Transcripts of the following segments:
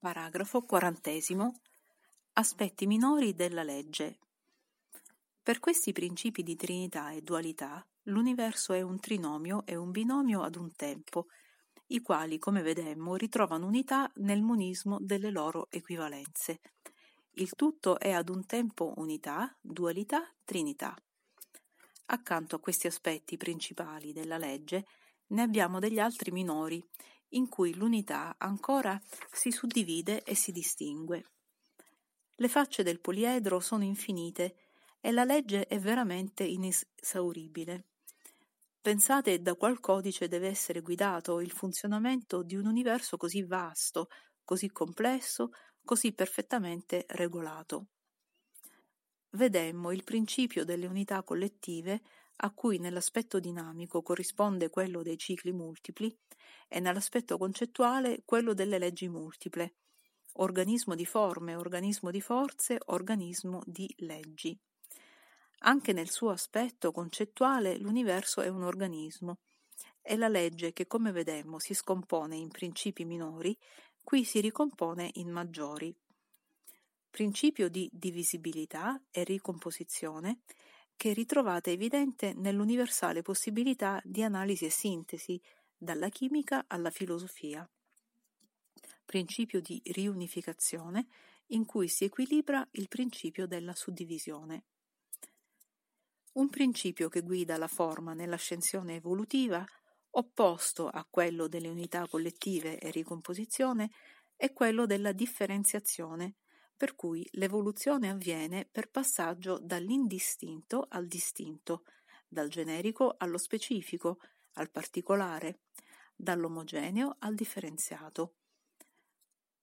Paragrafo quarantesimo. Aspetti minori della legge. Per questi principi di trinità e dualità, l'universo è un trinomio e un binomio ad un tempo, i quali, come vedemmo, ritrovano unità nel monismo delle loro equivalenze. Il tutto è ad un tempo unità, dualità, trinità. Accanto a questi aspetti principali della legge, ne abbiamo degli altri minori, in cui l'unità ancora si suddivide e si distingue. Le facce del poliedro sono infinite e la legge è veramente inesauribile. Pensate da qual codice deve essere guidato il funzionamento di un universo così vasto, così complesso, così perfettamente regolato. Vedemmo il principio delle unità collettive a cui nell'aspetto dinamico corrisponde quello dei cicli multipli e nell'aspetto concettuale quello delle leggi multiple, organismo di forme, organismo di forze, organismo di leggi. Anche nel suo aspetto concettuale l'universo è un organismo e la legge che come vedemmo si scompone in principi minori, qui si ricompone in maggiori. Principio di divisibilità e ricomposizione che ritrovate evidente nell'universale possibilità di analisi e sintesi, dalla chimica alla filosofia. Principio di riunificazione in cui si equilibra il principio della suddivisione. Un principio che guida la forma nell'ascensione evolutiva, opposto a quello delle unità collettive e ricomposizione, è quello della differenziazione, per cui l'evoluzione avviene per passaggio dall'indistinto al distinto, dal generico allo specifico, al particolare, dall'omogeneo al differenziato.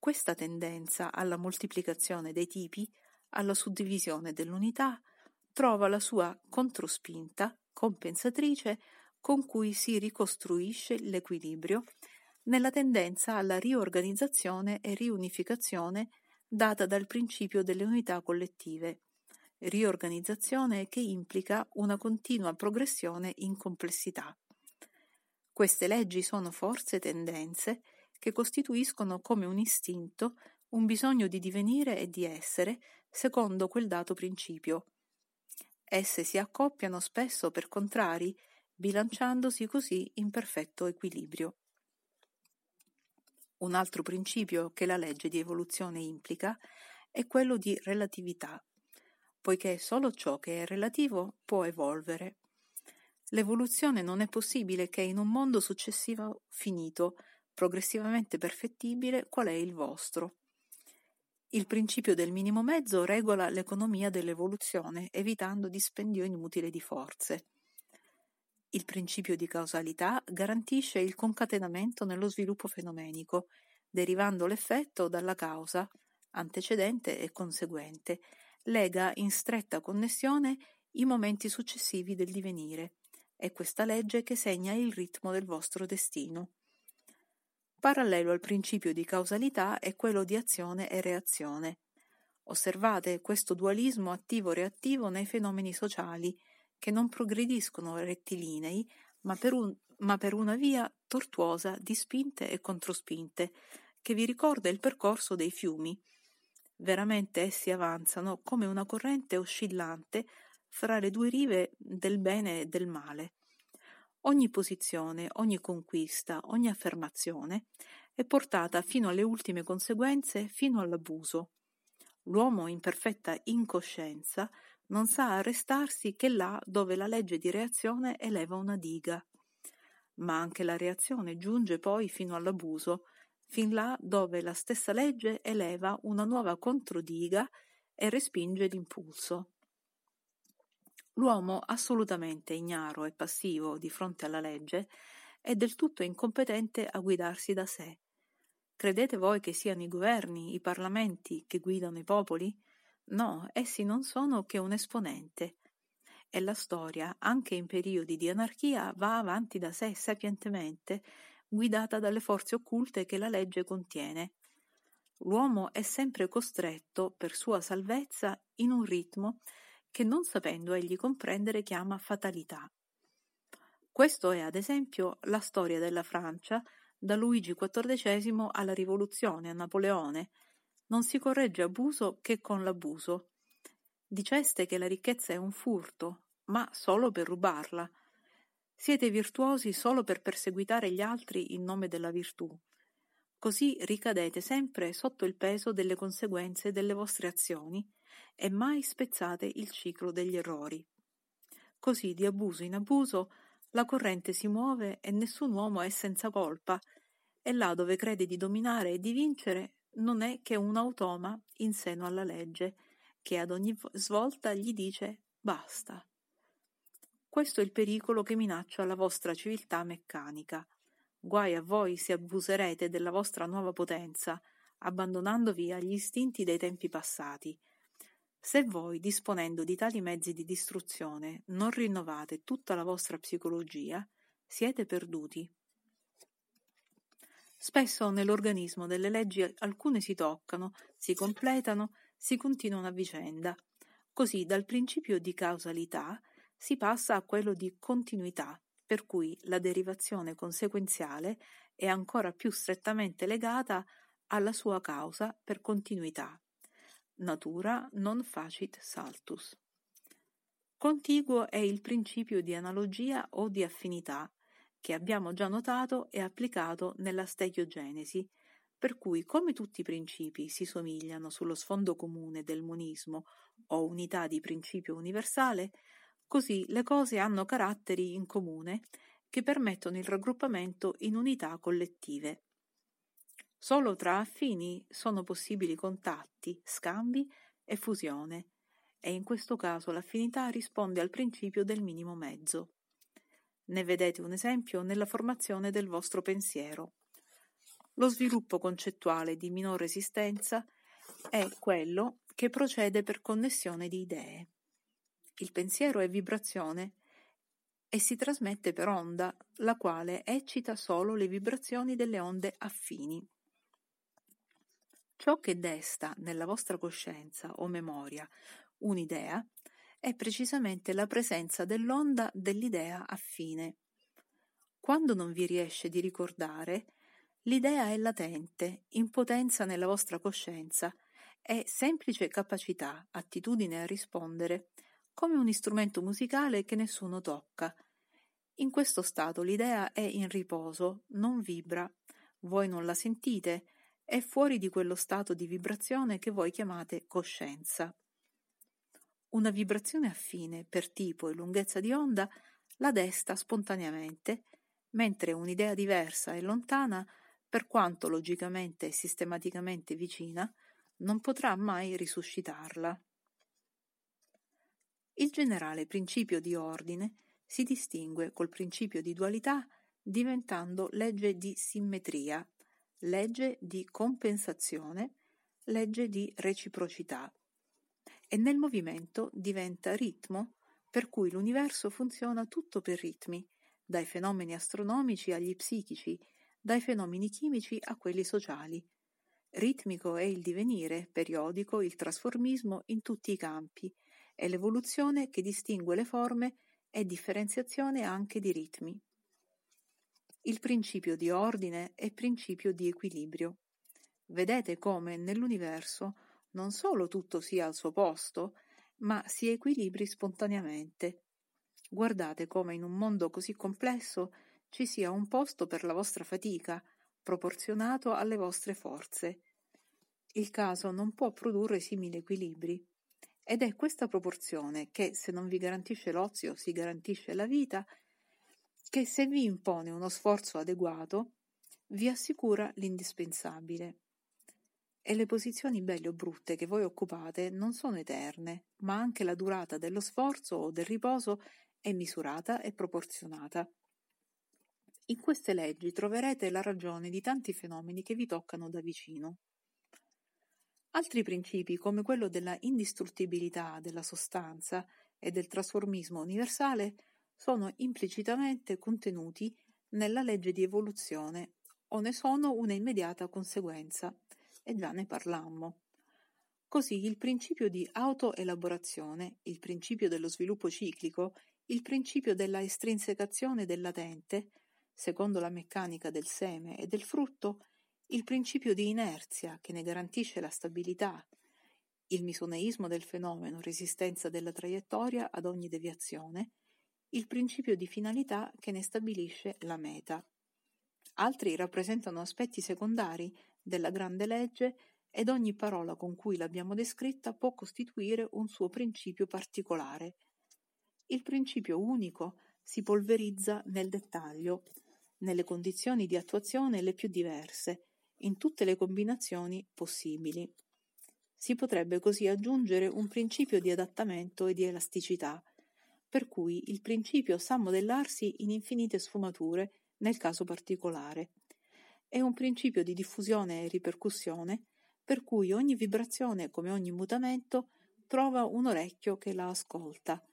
Questa tendenza alla moltiplicazione dei tipi, alla suddivisione dell'unità, trova la sua controspinta compensatrice con cui si ricostruisce l'equilibrio nella tendenza alla riorganizzazione e riunificazione data dal principio delle unità collettive, riorganizzazione che implica una continua progressione in complessità. Queste leggi sono forze e tendenze che costituiscono come un istinto un bisogno di divenire e di essere secondo quel dato principio. Esse si accoppiano spesso per contrari, bilanciandosi così in perfetto equilibrio. Un altro principio che la legge di evoluzione implica è quello di relatività, poiché solo ciò che è relativo può evolvere. L'evoluzione non è possibile che in un mondo successivo finito, progressivamente perfettibile, qual è il vostro. Il principio del minimo mezzo regola l'economia dell'evoluzione, evitando dispendio inutile di forze. Il principio di causalità garantisce il concatenamento nello sviluppo fenomenico, derivando l'effetto dalla causa, antecedente e conseguente, lega in stretta connessione i momenti successivi del divenire. È questa legge che segna il ritmo del vostro destino. Parallelo al principio di causalità è quello di azione e reazione. Osservate questo dualismo attivo-reattivo nei fenomeni sociali, che non progrediscono rettilinei, ma per, un, ma per una via tortuosa di spinte e controspinte, che vi ricorda il percorso dei fiumi. Veramente essi avanzano come una corrente oscillante fra le due rive del bene e del male. Ogni posizione, ogni conquista, ogni affermazione è portata fino alle ultime conseguenze, fino all'abuso. L'uomo in perfetta incoscienza non sa arrestarsi che là dove la legge di reazione eleva una diga. Ma anche la reazione giunge poi fino all'abuso, fin là dove la stessa legge eleva una nuova controdiga e respinge l'impulso. L'uomo assolutamente ignaro e passivo di fronte alla legge è del tutto incompetente a guidarsi da sé. Credete voi che siano i governi, i parlamenti che guidano i popoli? No, essi non sono che un esponente. E la storia, anche in periodi di anarchia, va avanti da sé sapientemente, guidata dalle forze occulte che la legge contiene. L'uomo è sempre costretto, per sua salvezza, in un ritmo che non sapendo egli comprendere chiama fatalità. Questo è, ad esempio, la storia della Francia da Luigi XIV alla rivoluzione, a Napoleone. Non si corregge abuso che con l'abuso. Diceste che la ricchezza è un furto, ma solo per rubarla. Siete virtuosi solo per perseguitare gli altri in nome della virtù. Così ricadete sempre sotto il peso delle conseguenze delle vostre azioni e mai spezzate il ciclo degli errori. Così di abuso in abuso la corrente si muove e nessun uomo è senza colpa, e là dove crede di dominare e di vincere non è che un automa in seno alla legge, che ad ogni svolta gli dice basta. Questo è il pericolo che minaccia la vostra civiltà meccanica. Guai a voi se abuserete della vostra nuova potenza, abbandonandovi agli istinti dei tempi passati, se voi, disponendo di tali mezzi di distruzione, non rinnovate tutta la vostra psicologia, siete perduti. Spesso nell'organismo delle leggi alcune si toccano, si completano, si continuano a vicenda. Così dal principio di causalità si passa a quello di continuità, per cui la derivazione conseguenziale è ancora più strettamente legata alla sua causa per continuità natura non facit saltus. Contiguo è il principio di analogia o di affinità che abbiamo già notato e applicato nella stegiogenesi, per cui come tutti i principi si somigliano sullo sfondo comune del monismo o unità di principio universale, così le cose hanno caratteri in comune che permettono il raggruppamento in unità collettive. Solo tra affini sono possibili contatti, scambi e fusione, e in questo caso l'affinità risponde al principio del minimo mezzo. Ne vedete un esempio nella formazione del vostro pensiero. Lo sviluppo concettuale di minore esistenza è quello che procede per connessione di idee. Il pensiero è vibrazione e si trasmette per onda, la quale eccita solo le vibrazioni delle onde affini. Ciò che desta nella vostra coscienza o memoria un'idea è precisamente la presenza dell'onda dell'idea affine. Quando non vi riesce di ricordare, l'idea è latente, in potenza nella vostra coscienza, è semplice capacità, attitudine a rispondere, come un strumento musicale che nessuno tocca. In questo stato l'idea è in riposo, non vibra. Voi non la sentite, è fuori di quello stato di vibrazione che voi chiamate coscienza. Una vibrazione affine per tipo e lunghezza di onda la desta spontaneamente, mentre un'idea diversa e lontana, per quanto logicamente e sistematicamente vicina, non potrà mai risuscitarla. Il generale principio di ordine si distingue col principio di dualità diventando legge di simmetria legge di compensazione, legge di reciprocità. E nel movimento diventa ritmo, per cui l'universo funziona tutto per ritmi, dai fenomeni astronomici agli psichici, dai fenomeni chimici a quelli sociali. Ritmico è il divenire, periodico il trasformismo in tutti i campi, è l'evoluzione che distingue le forme e differenziazione anche di ritmi. Il principio di ordine è principio di equilibrio. Vedete come nell'universo non solo tutto sia al suo posto, ma si equilibri spontaneamente. Guardate come in un mondo così complesso ci sia un posto per la vostra fatica, proporzionato alle vostre forze. Il caso non può produrre simili equilibri. Ed è questa proporzione che, se non vi garantisce l'ozio, si garantisce la vita, che se vi impone uno sforzo adeguato, vi assicura l'indispensabile. E le posizioni belle o brutte che voi occupate non sono eterne, ma anche la durata dello sforzo o del riposo è misurata e proporzionata. In queste leggi troverete la ragione di tanti fenomeni che vi toccano da vicino. Altri principi, come quello della indistruttibilità della sostanza e del trasformismo universale, sono implicitamente contenuti nella legge di evoluzione o ne sono una immediata conseguenza, e già ne parlammo. Così il principio di autoelaborazione, il principio dello sviluppo ciclico, il principio della estrinsecazione del latente secondo la meccanica del seme e del frutto, il principio di inerzia che ne garantisce la stabilità, il misoneismo del fenomeno, resistenza della traiettoria ad ogni deviazione, il principio di finalità che ne stabilisce la meta. Altri rappresentano aspetti secondari della grande legge ed ogni parola con cui l'abbiamo descritta può costituire un suo principio particolare. Il principio unico si polverizza nel dettaglio, nelle condizioni di attuazione le più diverse, in tutte le combinazioni possibili. Si potrebbe così aggiungere un principio di adattamento e di elasticità, per cui il principio sa modellarsi in infinite sfumature nel caso particolare. È un principio di diffusione e ripercussione, per cui ogni vibrazione, come ogni mutamento, trova un orecchio che la ascolta,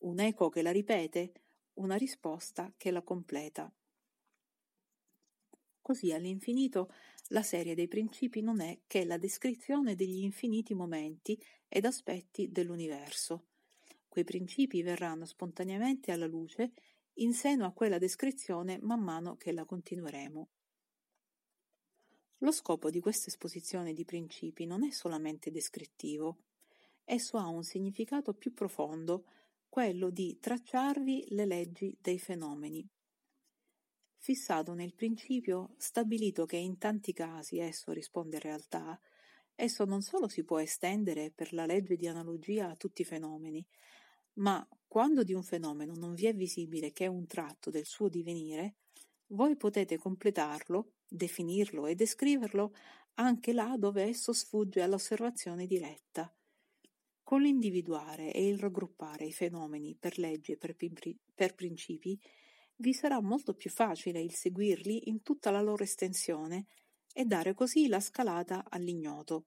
un eco che la ripete, una risposta che la completa. Così all'infinito la serie dei principi non è che la descrizione degli infiniti momenti ed aspetti dell'universo. Quei principi verranno spontaneamente alla luce in seno a quella descrizione man mano che la continueremo. Lo scopo di questa esposizione di principi non è solamente descrittivo, esso ha un significato più profondo, quello di tracciarvi le leggi dei fenomeni. Fissato nel principio, stabilito che in tanti casi esso risponde a realtà, esso non solo si può estendere per la legge di analogia a tutti i fenomeni, ma quando di un fenomeno non vi è visibile che è un tratto del suo divenire, voi potete completarlo, definirlo e descriverlo anche là dove esso sfugge all'osservazione diretta. Con l'individuare e il raggruppare i fenomeni per leggi e per, per principi, vi sarà molto più facile il seguirli in tutta la loro estensione e dare così la scalata all'ignoto.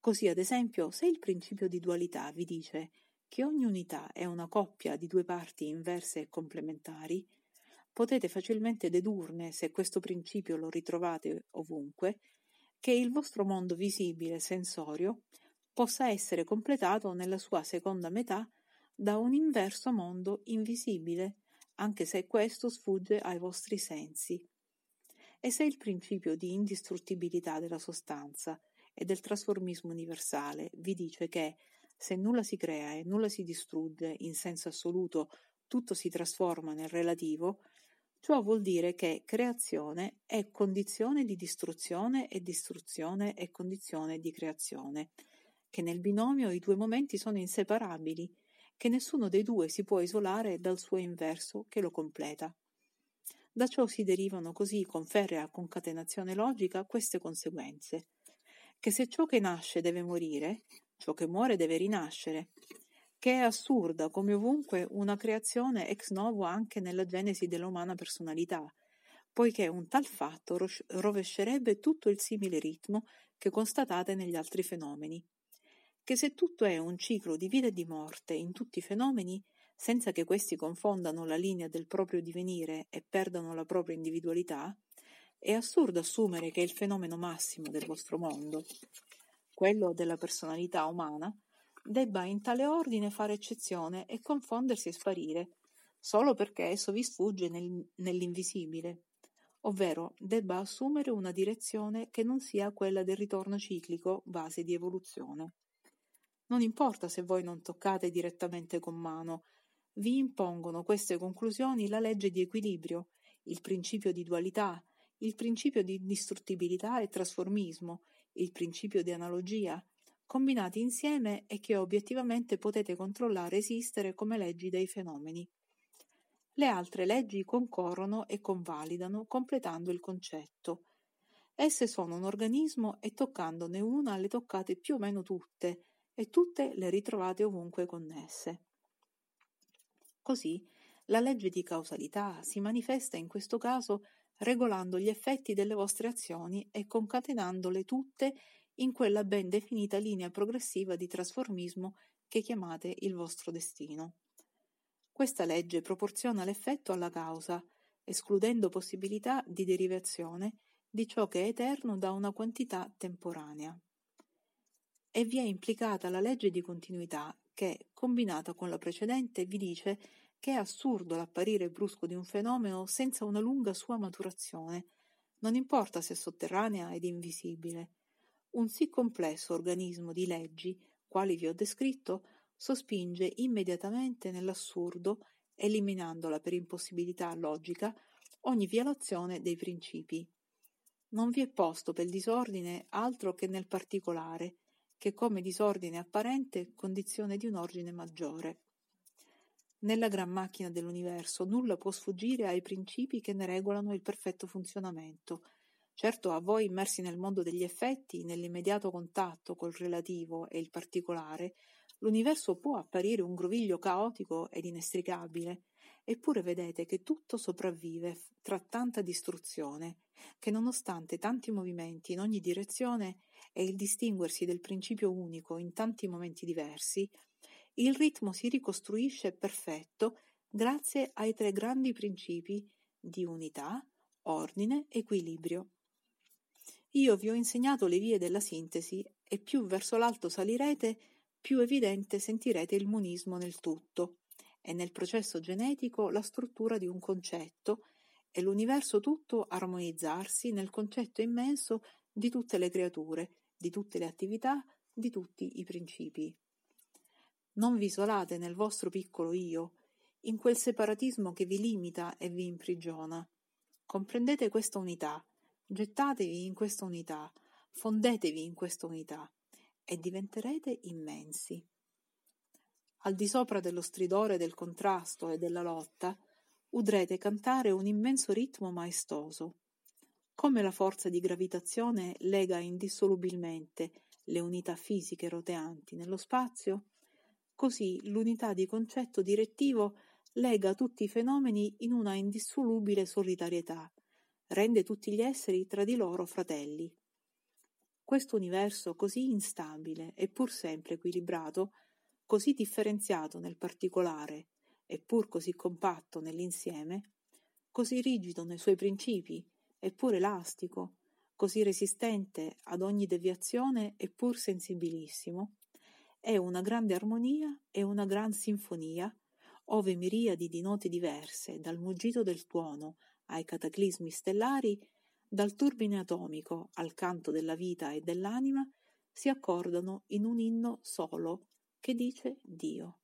Così, ad esempio, se il principio di dualità vi dice che ogni unità è una coppia di due parti inverse e complementari, potete facilmente dedurne, se questo principio lo ritrovate ovunque, che il vostro mondo visibile sensorio possa essere completato nella sua seconda metà da un inverso mondo invisibile anche se questo sfugge ai vostri sensi. E se il principio di indistruttibilità della sostanza e del trasformismo universale vi dice che se nulla si crea e nulla si distrugge in senso assoluto, tutto si trasforma nel relativo, ciò vuol dire che creazione è condizione di distruzione e distruzione è condizione di creazione, che nel binomio i due momenti sono inseparabili che nessuno dei due si può isolare dal suo inverso che lo completa. Da ciò si derivano così con ferrea concatenazione logica queste conseguenze. Che se ciò che nasce deve morire, ciò che muore deve rinascere, che è assurda come ovunque una creazione ex novo anche nella genesi dell'umana personalità, poiché un tal fatto rovescerebbe tutto il simile ritmo che constatate negli altri fenomeni. Che se tutto è un ciclo di vita e di morte in tutti i fenomeni, senza che questi confondano la linea del proprio divenire e perdano la propria individualità, è assurdo assumere che il fenomeno massimo del vostro mondo, quello della personalità umana, debba in tale ordine fare eccezione e confondersi e sparire, solo perché esso vi sfugge nel, nell'invisibile, ovvero debba assumere una direzione che non sia quella del ritorno ciclico, base di evoluzione. Non importa se voi non toccate direttamente con mano, vi impongono queste conclusioni la legge di equilibrio, il principio di dualità, il principio di distruttibilità e trasformismo, il principio di analogia, combinati insieme e che obiettivamente potete controllare esistere come leggi dei fenomeni. Le altre leggi concorrono e convalidano, completando il concetto. Esse sono un organismo e toccandone una le toccate più o meno tutte, e tutte le ritrovate ovunque connesse. Così la legge di causalità si manifesta in questo caso regolando gli effetti delle vostre azioni e concatenandole tutte in quella ben definita linea progressiva di trasformismo che chiamate il vostro destino. Questa legge proporziona l'effetto alla causa, escludendo possibilità di derivazione di ciò che è eterno da una quantità temporanea e vi è implicata la legge di continuità che, combinata con la precedente, vi dice che è assurdo l'apparire brusco di un fenomeno senza una lunga sua maturazione, non importa se sotterranea ed invisibile. Un sì complesso organismo di leggi, quali vi ho descritto, sospinge immediatamente nell'assurdo, eliminandola per impossibilità logica, ogni violazione dei principi. Non vi è posto per disordine altro che nel particolare, che come disordine apparente condizione di un ordine maggiore. Nella gran macchina dell'universo nulla può sfuggire ai principi che ne regolano il perfetto funzionamento. Certo, a voi immersi nel mondo degli effetti, nell'immediato contatto col relativo e il particolare, l'universo può apparire un groviglio caotico ed inestricabile, eppure vedete che tutto sopravvive tra tanta distruzione, che nonostante tanti movimenti in ogni direzione e il distinguersi del principio unico in tanti momenti diversi, il ritmo si ricostruisce perfetto grazie ai tre grandi principi di unità, ordine, equilibrio. Io vi ho insegnato le vie della sintesi e più verso l'alto salirete, più evidente sentirete il monismo nel tutto e nel processo genetico la struttura di un concetto e l'universo tutto armonizzarsi nel concetto immenso di tutte le creature, di tutte le attività, di tutti i principi. Non vi isolate nel vostro piccolo io, in quel separatismo che vi limita e vi imprigiona. Comprendete questa unità, gettatevi in questa unità, fondetevi in questa unità e diventerete immensi. Al di sopra dello stridore del contrasto e della lotta, udrete cantare un immenso ritmo maestoso. Come la forza di gravitazione lega indissolubilmente le unità fisiche roteanti nello spazio, Così l'unità di concetto direttivo lega tutti i fenomeni in una indissolubile solidarietà, rende tutti gli esseri tra di loro fratelli. Questo universo così instabile e pur sempre equilibrato, così differenziato nel particolare e pur così compatto nell'insieme, così rigido nei suoi principi eppur elastico, così resistente ad ogni deviazione eppur sensibilissimo, è una grande armonia e una gran sinfonia, ove miriadi di note diverse, dal muggito del tuono ai cataclismi stellari, dal turbine atomico al canto della vita e dell'anima, si accordano in un inno solo che dice Dio.